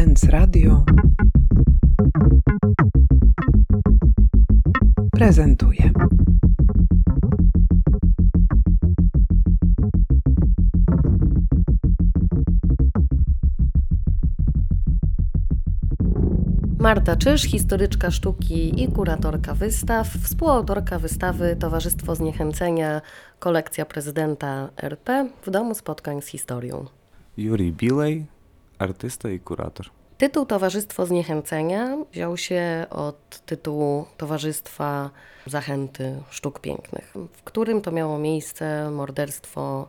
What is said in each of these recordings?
Sens Radio prezentuje. Marta Czyż, historyczka sztuki i kuratorka wystaw, współautorka wystawy Towarzystwo Zniechęcenia, kolekcja prezydenta RP w Domu Spotkań z Historią. Juri Bilej, artysta i kurator. Tytuł Towarzystwo Zniechęcenia wziął się od tytułu Towarzystwa Zachęty Sztuk Pięknych, w którym to miało miejsce morderstwo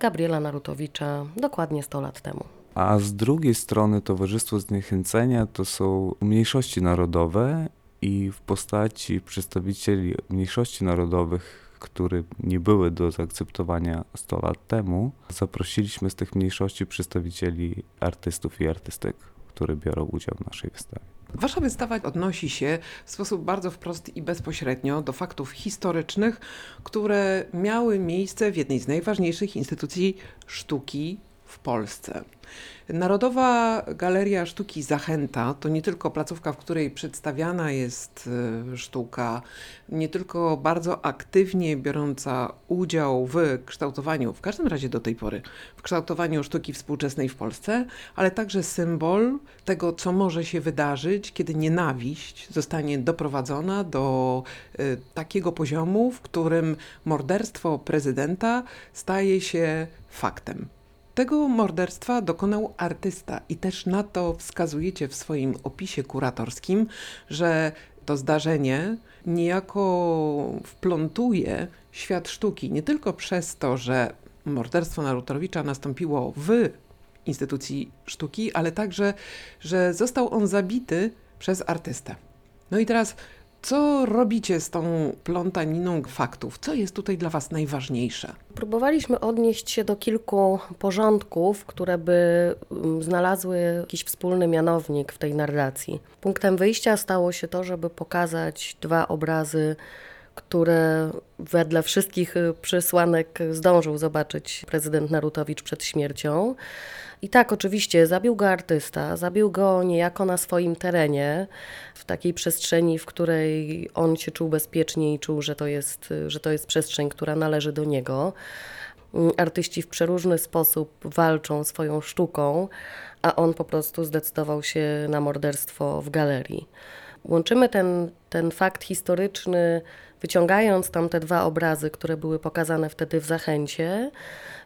Gabriela Narutowicza dokładnie 100 lat temu. A z drugiej strony Towarzystwo Zniechęcenia to są mniejszości narodowe i w postaci przedstawicieli mniejszości narodowych, które nie były do zaakceptowania 100 lat temu, zaprosiliśmy z tych mniejszości przedstawicieli artystów i artystek, które biorą udział w naszej wystawie. Wasza wystawa odnosi się w sposób bardzo wprost i bezpośrednio do faktów historycznych, które miały miejsce w jednej z najważniejszych instytucji sztuki w Polsce. Narodowa Galeria Sztuki Zachęta to nie tylko placówka, w której przedstawiana jest e, sztuka, nie tylko bardzo aktywnie biorąca udział w kształtowaniu, w każdym razie do tej pory, w kształtowaniu sztuki współczesnej w Polsce, ale także symbol tego, co może się wydarzyć, kiedy nienawiść zostanie doprowadzona do y, takiego poziomu, w którym morderstwo prezydenta staje się faktem. Tego morderstwa dokonał artysta i też na to wskazujecie w swoim opisie kuratorskim, że to zdarzenie niejako wplątuje świat sztuki nie tylko przez to, że morderstwo Narutowicza nastąpiło w instytucji sztuki, ale także, że został on zabity przez artystę. No i teraz co robicie z tą plątaniną faktów? Co jest tutaj dla Was najważniejsze? Próbowaliśmy odnieść się do kilku porządków, które by mm, znalazły jakiś wspólny mianownik w tej narracji. Punktem wyjścia stało się to, żeby pokazać dwa obrazy, które wedle wszystkich przesłanek zdążył zobaczyć prezydent Narutowicz przed śmiercią. I tak, oczywiście, zabił go artysta, zabił go niejako na swoim terenie, w takiej przestrzeni, w której on się czuł bezpiecznie i czuł, że to jest, że to jest przestrzeń, która należy do niego. Artyści w przeróżny sposób walczą swoją sztuką, a on po prostu zdecydował się na morderstwo w galerii. Łączymy ten, ten fakt historyczny, wyciągając tam te dwa obrazy, które były pokazane wtedy w Zachęcie,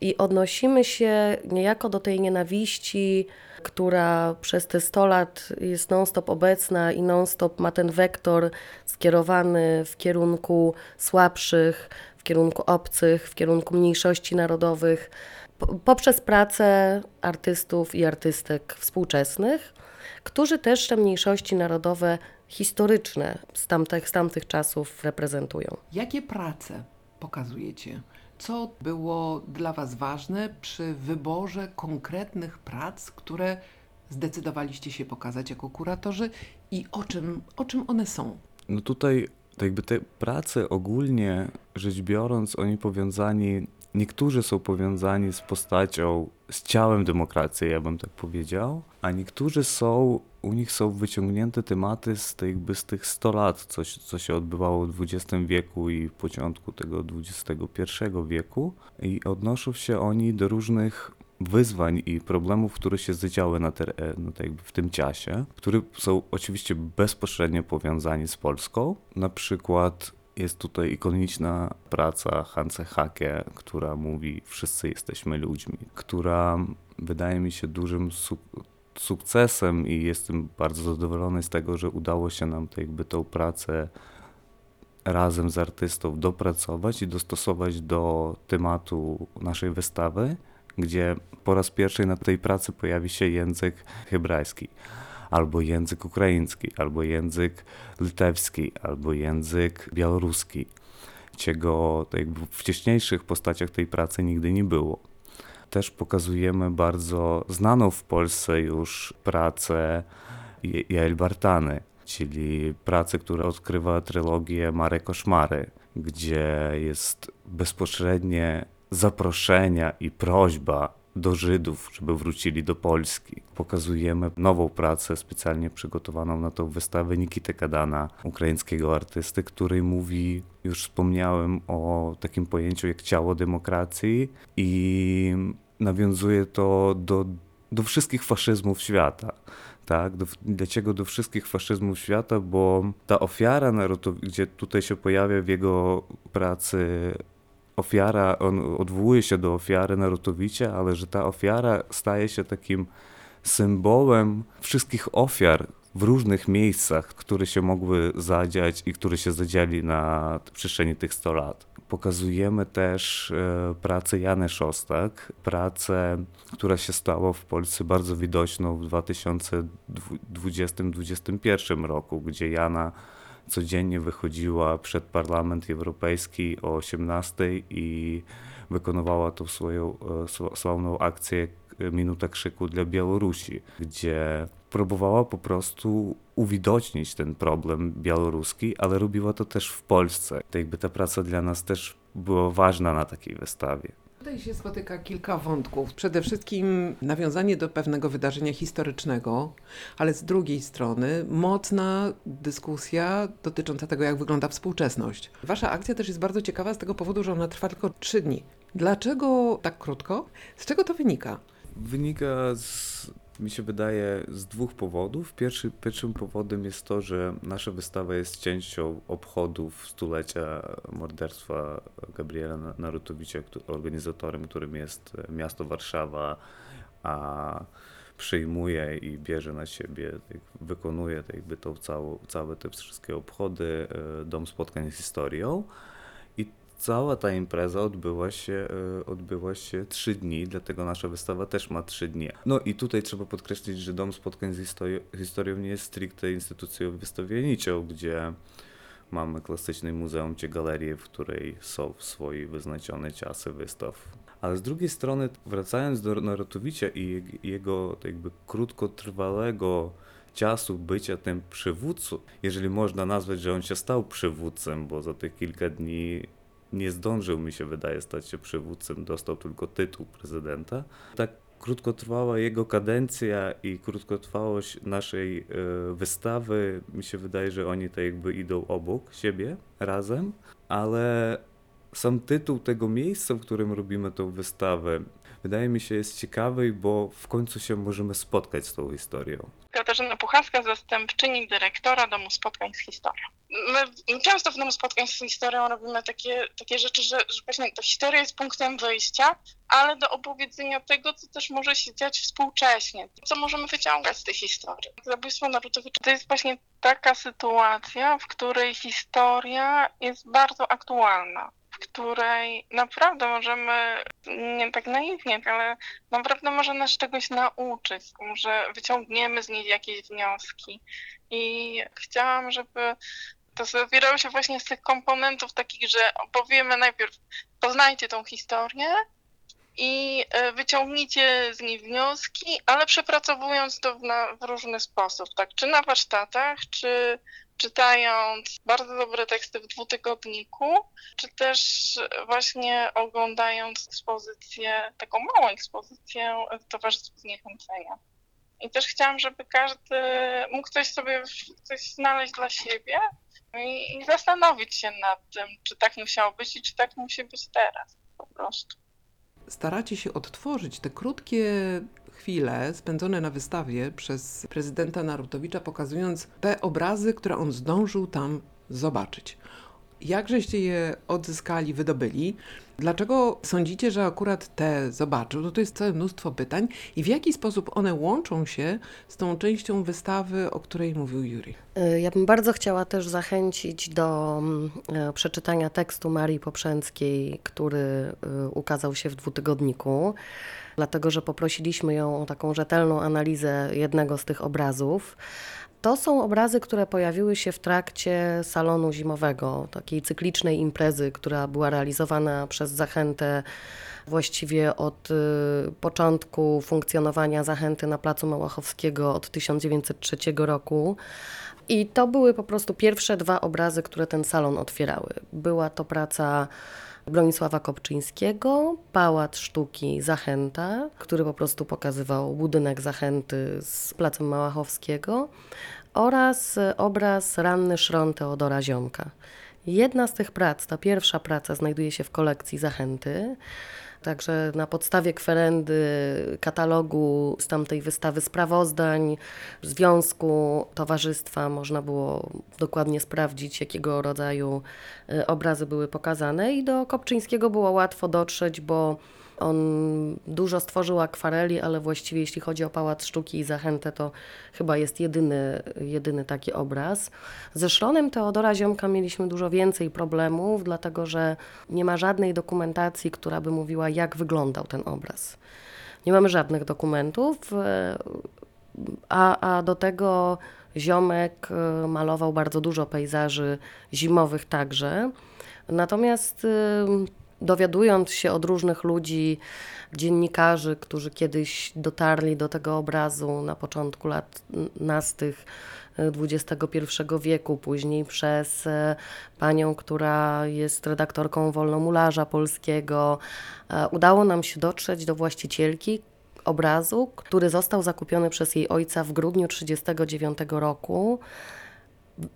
i odnosimy się niejako do tej nienawiści, która przez te 100 lat jest non-stop obecna i non-stop ma ten wektor skierowany w kierunku słabszych, w kierunku obcych, w kierunku mniejszości narodowych, poprzez pracę artystów i artystek współczesnych, którzy też te mniejszości narodowe historyczne z tamtych, z tamtych czasów reprezentują. Jakie prace pokazujecie? Co było dla Was ważne przy wyborze konkretnych prac, które zdecydowaliście się pokazać jako kuratorzy i o czym, o czym one są? No tutaj to jakby te prace ogólnie rzecz biorąc, oni powiązani, niektórzy są powiązani z postacią, z ciałem demokracji, ja bym tak powiedział, a niektórzy są, u nich są wyciągnięte tematy z, jakby z tych 100 lat, co, co się odbywało w XX wieku i w początku tego XXI wieku i odnoszą się oni do różnych wyzwań i problemów, które się zadziały na, ter- no tak jakby w tym czasie, które są oczywiście bezpośrednio powiązani z Polską. Na przykład jest tutaj ikoniczna praca Hansa Hake, która mówi Wszyscy jesteśmy ludźmi, która wydaje mi się dużym sukcesem i jestem bardzo zadowolony z tego, że udało się nam to jakby tą pracę razem z artystą dopracować i dostosować do tematu naszej wystawy, gdzie po raz pierwszy na tej pracy pojawi się język hebrajski albo język ukraiński, albo język litewski, albo język białoruski, czego jakby w wcześniejszych postaciach tej pracy nigdy nie było. Też pokazujemy bardzo znaną w Polsce już pracę Jael Bartany, czyli pracę, która odkrywa trylogię Mare Koszmary, gdzie jest bezpośrednie zaproszenia i prośba do Żydów, żeby wrócili do Polski. Pokazujemy nową pracę specjalnie przygotowaną na tą wystawę Nikity Kadana, ukraińskiego artysty, który mówi, już wspomniałem o takim pojęciu jak ciało demokracji i nawiązuje to do, do wszystkich faszyzmów świata. Tak, do, dlaczego do wszystkich faszyzmów świata? Bo ta ofiara narodowa, gdzie tutaj się pojawia w jego pracy ofiara, on odwołuje się do ofiary Narutowicza, ale że ta ofiara staje się takim symbolem wszystkich ofiar w różnych miejscach, które się mogły zadziać i które się zadziali na przestrzeni tych 100 lat. Pokazujemy też e, pracę Jany Szostak, pracę, która się stała w Polsce bardzo widoczną w 2020-2021 roku, gdzie Jana codziennie wychodziła przed Parlament Europejski o 18 i wykonywała tą swoją e, sła- sławną akcję e, Minuta Krzyku dla Białorusi, gdzie próbowała po prostu uwidocznić ten problem białoruski, ale robiła to też w Polsce. To jakby ta praca dla nas też była ważna na takiej wystawie. Tutaj się spotyka kilka wątków. Przede wszystkim nawiązanie do pewnego wydarzenia historycznego, ale z drugiej strony mocna dyskusja dotycząca tego, jak wygląda współczesność. Wasza akcja też jest bardzo ciekawa z tego powodu, że ona trwa tylko trzy dni. Dlaczego tak krótko? Z czego to wynika? Wynika z, mi się wydaje, z dwóch powodów. Pierwszy, pierwszym powodem jest to, że nasza wystawa jest częścią obchodów stulecia morderstwa Gabriela Na- Narutowicza, organizatorem którym jest miasto Warszawa, a przyjmuje i bierze na siebie, tak, wykonuje tak jakby tą całą, całe te wszystkie obchody e, Dom Spotkań z Historią. I cała ta impreza odbyła się, e, odbyła się trzy dni, dlatego nasza wystawa też ma trzy dni. No i tutaj trzeba podkreślić, że Dom Spotkań z historią, historią nie jest stricte instytucją wystawienniczą, gdzie mamy klasyczne muzeum czy galerię, w której są swoje wyznaczone czasy wystaw. Ale z drugiej strony, wracając do Narutowicza i jeg- jego tak jakby krótkotrwałego czasu bycia tym przywódcą, jeżeli można nazwać, że on się stał przywódcą, bo za te kilka dni nie zdążył, mi się wydaje, stać się przywódcą, dostał tylko tytuł prezydenta. Tak krótkotrwała jego kadencja i krótkotrwałość naszej e, wystawy, mi się wydaje, że oni tak jakby idą obok siebie razem, ale sam tytuł tego miejsca, w którym robimy tą wystawę, wydaje mi się jest ciekawy, bo w końcu się możemy spotkać z tą historią. Katarzyna Puchacka, zastępczyni dyrektora Domu Spotkań z Historią. My często w Domu Spotkań z Historią robimy takie, takie rzeczy, że, że właśnie ta historia jest punktem wyjścia, ale do opowiedzenia tego, co też może się dziać współcześnie, co możemy wyciągać z tej historii. Zabójstwo Narutowicza to jest właśnie taka sytuacja, w której historia jest bardzo aktualna, w której naprawdę możemy, nie tak naiwnie, ale naprawdę może nas czegoś nauczyć, może wyciągniemy z niej jakieś wnioski. I chciałam, żeby to zawierało się właśnie z tych komponentów takich, że opowiemy najpierw, poznajcie tą historię i e, wyciągnijcie z niej wnioski, ale przepracowując to w, na, w różny sposób, tak? Czy na warsztatach, czy czytając bardzo dobre teksty w dwutygodniku, czy też właśnie oglądając ekspozycję, taką małą ekspozycję w Towarzystwie Zniechęcenia. I też chciałam, żeby każdy mógł coś sobie, coś znaleźć dla siebie i, i zastanowić się nad tym, czy tak musiało być i czy tak musi być teraz po prostu. Staracie się odtworzyć te krótkie chwile spędzone na wystawie przez prezydenta Narutowicza, pokazując te obrazy, które on zdążył tam zobaczyć. Jakżeście je odzyskali, wydobyli? Dlaczego sądzicie, że akurat te zobaczył? No to jest całe mnóstwo pytań. I w jaki sposób one łączą się z tą częścią wystawy, o której mówił Juri? Y, Ja bym bardzo chciała też zachęcić do mm, e, przeczytania tekstu Marii Poprzęckiej, który y, ukazał się w dwutygodniku, dlatego że poprosiliśmy ją o taką rzetelną analizę jednego z tych obrazów. To są obrazy, które pojawiły się w trakcie salonu zimowego, takiej cyklicznej imprezy, która była realizowana przez Zachętę właściwie od y, początku funkcjonowania Zachęty na Placu Małachowskiego od 1903 roku. I to były po prostu pierwsze dwa obrazy, które ten salon otwierały. Była to praca Bronisława Kopczyńskiego, Pałac Sztuki Zachęta, który po prostu pokazywał budynek Zachęty z Placem Małachowskiego oraz obraz Ranny Szron Teodora Ziomka. Jedna z tych prac, ta pierwsza praca znajduje się w kolekcji Zachęty. Także na podstawie kwerendy katalogu z tamtej wystawy sprawozdań, związku, towarzystwa można było dokładnie sprawdzić, jakiego rodzaju y, obrazy były pokazane. I do Kopczyńskiego było łatwo dotrzeć, bo on dużo stworzył akwareli, ale właściwie jeśli chodzi o Pałac Sztuki i Zachętę, to chyba jest jedyny, jedyny taki obraz. Ze Szronem Teodora Ziomka mieliśmy dużo więcej problemów, dlatego że nie ma żadnej dokumentacji, która by mówiła, jak wyglądał ten obraz. Nie mamy żadnych dokumentów, e, a, a do tego Ziomek e, malował bardzo dużo pejzaży zimowych także. Natomiast e, dowiadując się od różnych ludzi, dziennikarzy, którzy kiedyś dotarli do tego obrazu na początku lat nastych XXI wieku, później przez e, panią, która jest redaktorką Wolnomularza Polskiego, e, udało nam się dotrzeć do właścicielki obrazu, który został zakupiony przez jej ojca w grudniu 1939 roku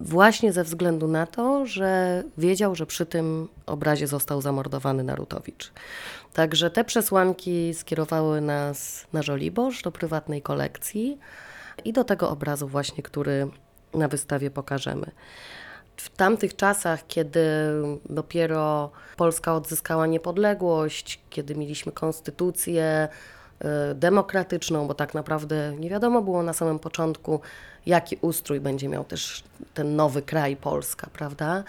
właśnie ze względu na to, że wiedział, że przy tym obrazie został zamordowany Narutowicz. Także te przesłanki skierowały nas na Żoliborz, do prywatnej kolekcji i do tego obrazu właśnie, który na wystawie pokażemy. W tamtych czasach, kiedy dopiero Polska odzyskała niepodległość, kiedy mieliśmy konstytucję demokratyczną, bo tak naprawdę nie wiadomo było na samym początku, jaki ustrój będzie miał też ten nowy kraj Polska, prawda?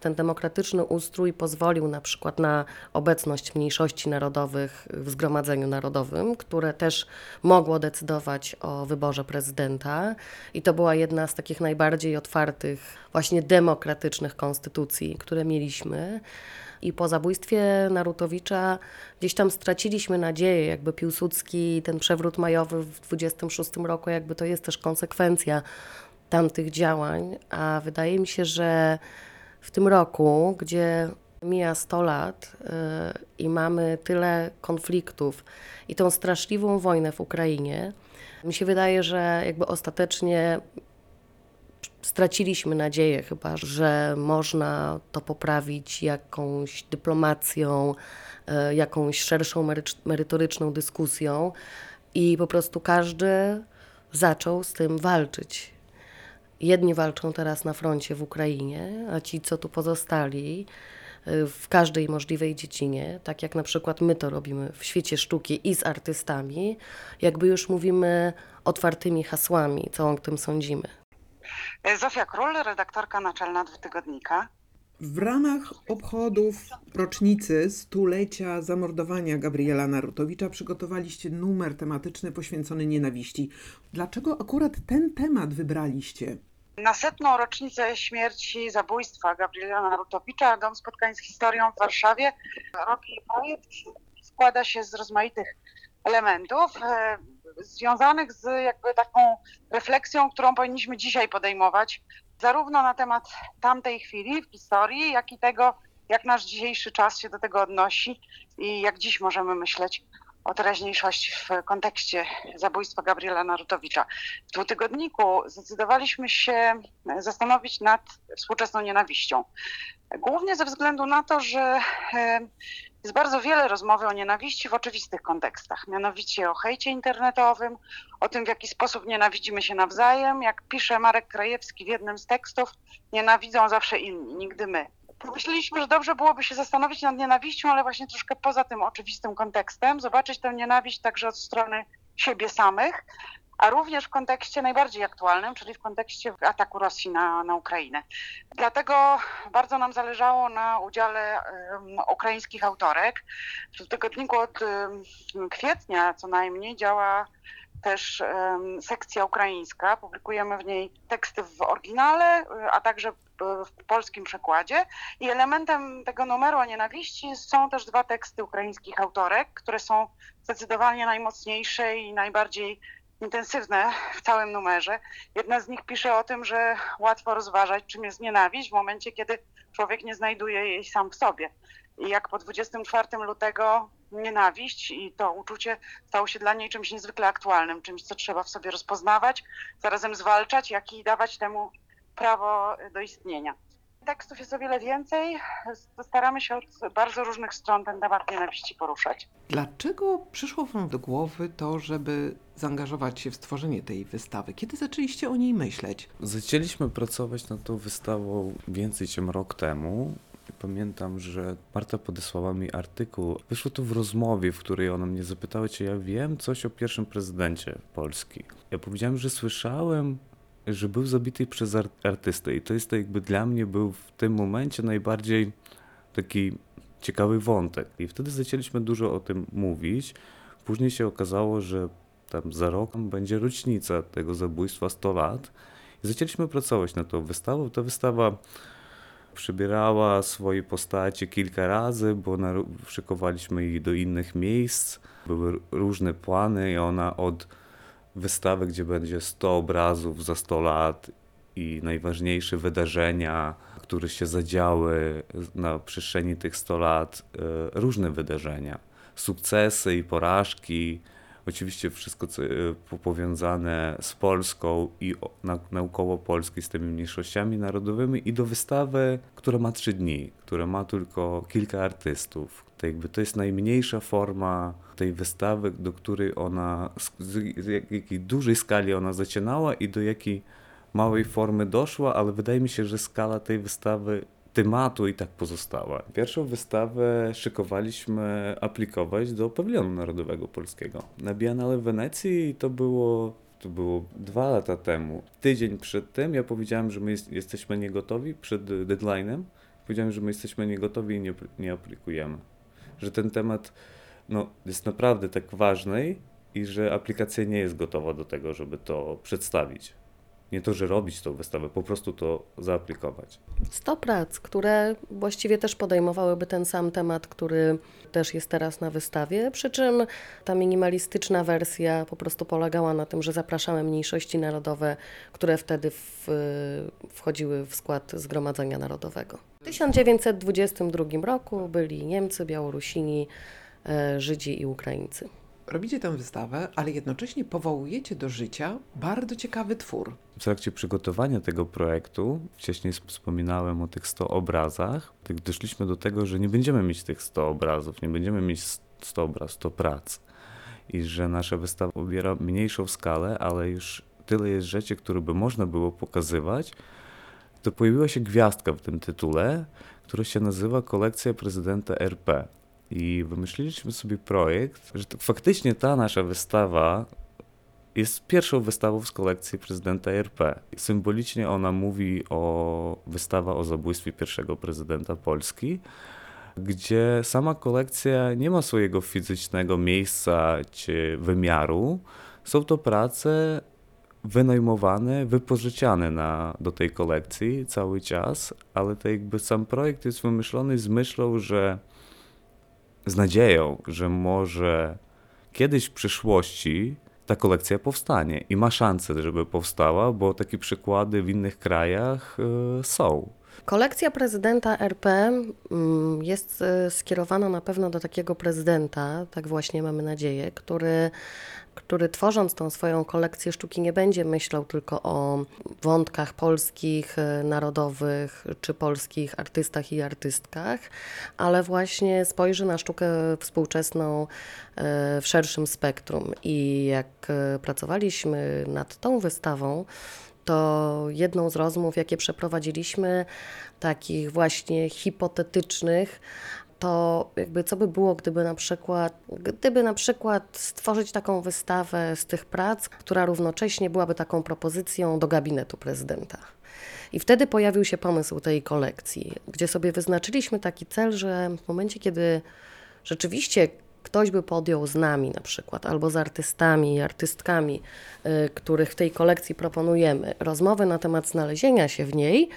Ten demokratyczny ustrój pozwolił na przykład na obecność mniejszości narodowych w Zgromadzeniu Narodowym, które też mogło decydować o wyborze prezydenta i to była jedna z takich najbardziej otwartych, właśnie demokratycznych konstytucji, które mieliśmy. I po zabójstwie Narutowicza gdzieś tam straciliśmy nadzieję, jakby Piłsudski, ten przewrót majowy w 26 roku, jakby to jest też konsekwencja tamtych działań, a wydaje mi się, że w tym roku, gdzie mija 100 lat yy, i mamy tyle konfliktów i tą straszliwą wojnę w Ukrainie, mi się wydaje, że jakby ostatecznie straciliśmy nadzieję chyba, że można to poprawić jakąś dyplomacją, e, jakąś szerszą merytoryczną dyskusją i po prostu każdy zaczął z tym walczyć. Jedni walczą teraz na froncie w Ukrainie, a ci, co tu pozostali, e, w każdej możliwej dziedzinie, tak jak na przykład my to robimy w świecie sztuki i z artystami, jakby już mówimy otwartymi hasłami, co o tym sądzimy. Zofia Król, redaktorka naczelna dwutygodnika. W ramach obchodów rocznicy stulecia zamordowania Gabriela Narutowicza przygotowaliście numer tematyczny poświęcony nienawiści. Dlaczego akurat ten temat wybraliście? Na setną rocznicę śmierci, zabójstwa Gabriela Narutowicza Dom Spotkań z Historią w Warszawie robi projekt składa się z rozmaitych elementów e, związanych z jakby taką refleksją, którą powinniśmy dzisiaj podejmować, zarówno na temat tamtej chwili w historii, jak i tego, jak nasz dzisiejszy czas się do tego odnosi i jak dziś możemy myśleć o teraźniejszości w kontekście zabójstwa Gabriela Narutowicza. W dwutygodniku zdecydowaliśmy się zastanowić nad współczesną nienawiścią. Głównie ze względu na to, że jest bardzo wiele rozmowy o nienawiści w oczywistych kontekstach, mianowicie o hejcie internetowym, o tym, w jaki sposób nienawidzimy się nawzajem. Jak pisze Marek Krajewski w jednym z tekstów, nienawidzą zawsze inni, nigdy my. Pomyśleliśmy, że dobrze byłoby się zastanowić nad nienawiścią, ale właśnie troszkę poza tym oczywistym kontekstem, zobaczyć tę nienawiść także od strony siebie samych, a również w kontekście najbardziej aktualnym, czyli w kontekście ataku Rosji na, na Ukrainę. Dlatego bardzo nam zależało na udziale um, ukraińskich autorek. W tygodniku od um, kwietnia co najmniej działa też sekcja ukraińska. Publikujemy w niej teksty w oryginale, a także w polskim przekładzie. I elementem tego numeru o nienawiści są też dwa teksty ukraińskich autorek, które są zdecydowanie najmocniejsze i najbardziej intensywne w całym numerze. Jedna z nich pisze o tym, że łatwo rozważać, czym jest nienawiść w momencie, kiedy człowiek nie znajduje jej sam w sobie. I jak po 24 lutego nienawiść i to uczucie stało się dla niej czymś niezwykle aktualnym, czymś, co trzeba w sobie rozpoznawać, zarazem zwalczać, jak i dawać temu prawo do istnienia. Tekstów jest o wiele więcej. Staramy się od bardzo różnych stron ten temat nienawiści poruszać. Dlaczego przyszło Wam do głowy to, żeby zaangażować się w stworzenie tej wystawy? Kiedy zaczęliście o niej myśleć? Zaczęliśmy pracować nad tą wystawą więcej niż rok temu. Pamiętam, że Marta podesłała mi artykuł. Wyszło to w rozmowie, w której ona mnie zapytała, czy ja wiem coś o pierwszym prezydencie Polski. Ja powiedziałem, że słyszałem, że był zabity przez ar- artystę i to jest to jakby dla mnie był w tym momencie najbardziej taki ciekawy wątek. I wtedy zaczęliśmy dużo o tym mówić. Później się okazało, że tam za rok będzie rocznica tego zabójstwa 100 lat. I zaczęliśmy pracować nad tą wystawą. Ta wystawa przybierała swoje postacie kilka razy, bo szykowaliśmy ich do innych miejsc. Były różne plany i ona od wystawy, gdzie będzie 100 obrazów za 100 lat i najważniejsze wydarzenia, które się zadziały na przestrzeni tych 100 lat, e, różne wydarzenia, sukcesy i porażki, oczywiście wszystko co, e, po- powiązane z Polską i na, naukowo Polski z tymi mniejszościami narodowymi i do wystawy, która ma trzy dni, która ma tylko kilka artystów. To, jakby to jest najmniejsza forma tej wystawy, do której ona, z, z jak- jakiej dużej skali ona zaczynała i do jakiej małej formy doszła, ale wydaje mi się, że skala tej wystawy tematu i tak pozostała. Pierwszą wystawę szykowaliśmy aplikować do Pawilonu Narodowego Polskiego. Na Biennale w Wenecji to było, to było dwa lata temu. Tydzień przed tym ja powiedziałem, że my jest, jesteśmy niegotowi przed deadline'em. Powiedziałem, że my jesteśmy niegotowi i nie, nie aplikujemy. Że ten temat no, jest naprawdę tak ważny i że aplikacja nie jest gotowa do tego, żeby to przedstawić. Nie to, że robić tą wystawę, po prostu to zaaplikować. 100 prac, które właściwie też podejmowałyby ten sam temat, który też jest teraz na wystawie, przy czym ta minimalistyczna wersja po prostu polegała na tym, że zapraszamy mniejszości narodowe, które wtedy w, wchodziły w skład Zgromadzenia Narodowego. W 1922 roku byli Niemcy, Białorusini, e, Żydzi i Ukraińcy. Robicie tę wystawę, ale jednocześnie powołujecie do życia bardzo ciekawy twór. W trakcie przygotowania tego projektu, wcześniej wspominałem o tych 100 obrazach, tak doszliśmy do tego, że nie będziemy mieć tych 100 obrazów, nie będziemy mieć 100 obraz, 100 prac. I że nasza wystawa obiera mniejszą skalę, ale już tyle jest rzeczy, które by można było pokazywać, to pojawiła się gwiazdka w tym tytule, która się nazywa Kolekcja Prezydenta RP. I wymyśliliśmy sobie projekt, że faktycznie ta nasza wystawa jest pierwszą wystawą z kolekcji prezydenta RP. Symbolicznie ona mówi o wystawa o zabójstwie pierwszego prezydenta Polski, gdzie sama kolekcja nie ma swojego fizycznego miejsca czy wymiaru. Są to prace wynajmowane, wypożyczane na, do tej kolekcji cały czas, ale to jakby sam projekt jest wymyślony z myślą, że z nadzieją, że może kiedyś w przyszłości ta kolekcja powstanie i ma szansę, żeby powstała, bo takie przykłady w innych krajach y, są. Kolekcja prezydenta RP mm, jest e, skierowana na pewno do takiego prezydenta, tak właśnie mamy nadzieję, który, który tworząc tą swoją kolekcję sztuki nie będzie myślał tylko o wątkach polskich, e, narodowych czy polskich artystach i artystkach, ale właśnie spojrzy na sztukę współczesną e, w szerszym spektrum. I jak e, pracowaliśmy nad tą wystawą, to jedną z rozmów, jakie przeprowadziliśmy, takich właśnie hipotetycznych, to jakby co by było, gdyby na przykład, gdyby na przykład stworzyć taką wystawę z tych prac, która równocześnie byłaby taką propozycją do gabinetu prezydenta. I wtedy pojawił się pomysł tej kolekcji, gdzie sobie wyznaczyliśmy taki cel, że w momencie, kiedy rzeczywiście ktoś by podjął z nami na przykład, albo z artystami i artystkami, y, których w tej kolekcji proponujemy, rozmowy na temat znalezienia się w niej,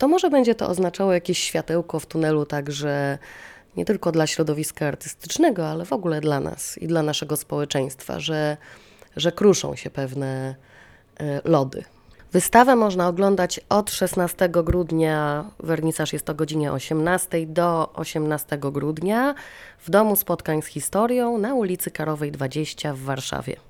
to może będzie to oznaczało jakieś światełko w tunelu także nie tylko dla środowiska artystycznego, ale w ogóle dla nas i dla naszego społeczeństwa, że, że kruszą się pewne y, lody. Wystawę można oglądać od 16 grudnia, wernisaż jest o godzinie 18 do 18 grudnia w Domu Spotkań z Historią na ulicy Karowej 20 w Warszawie.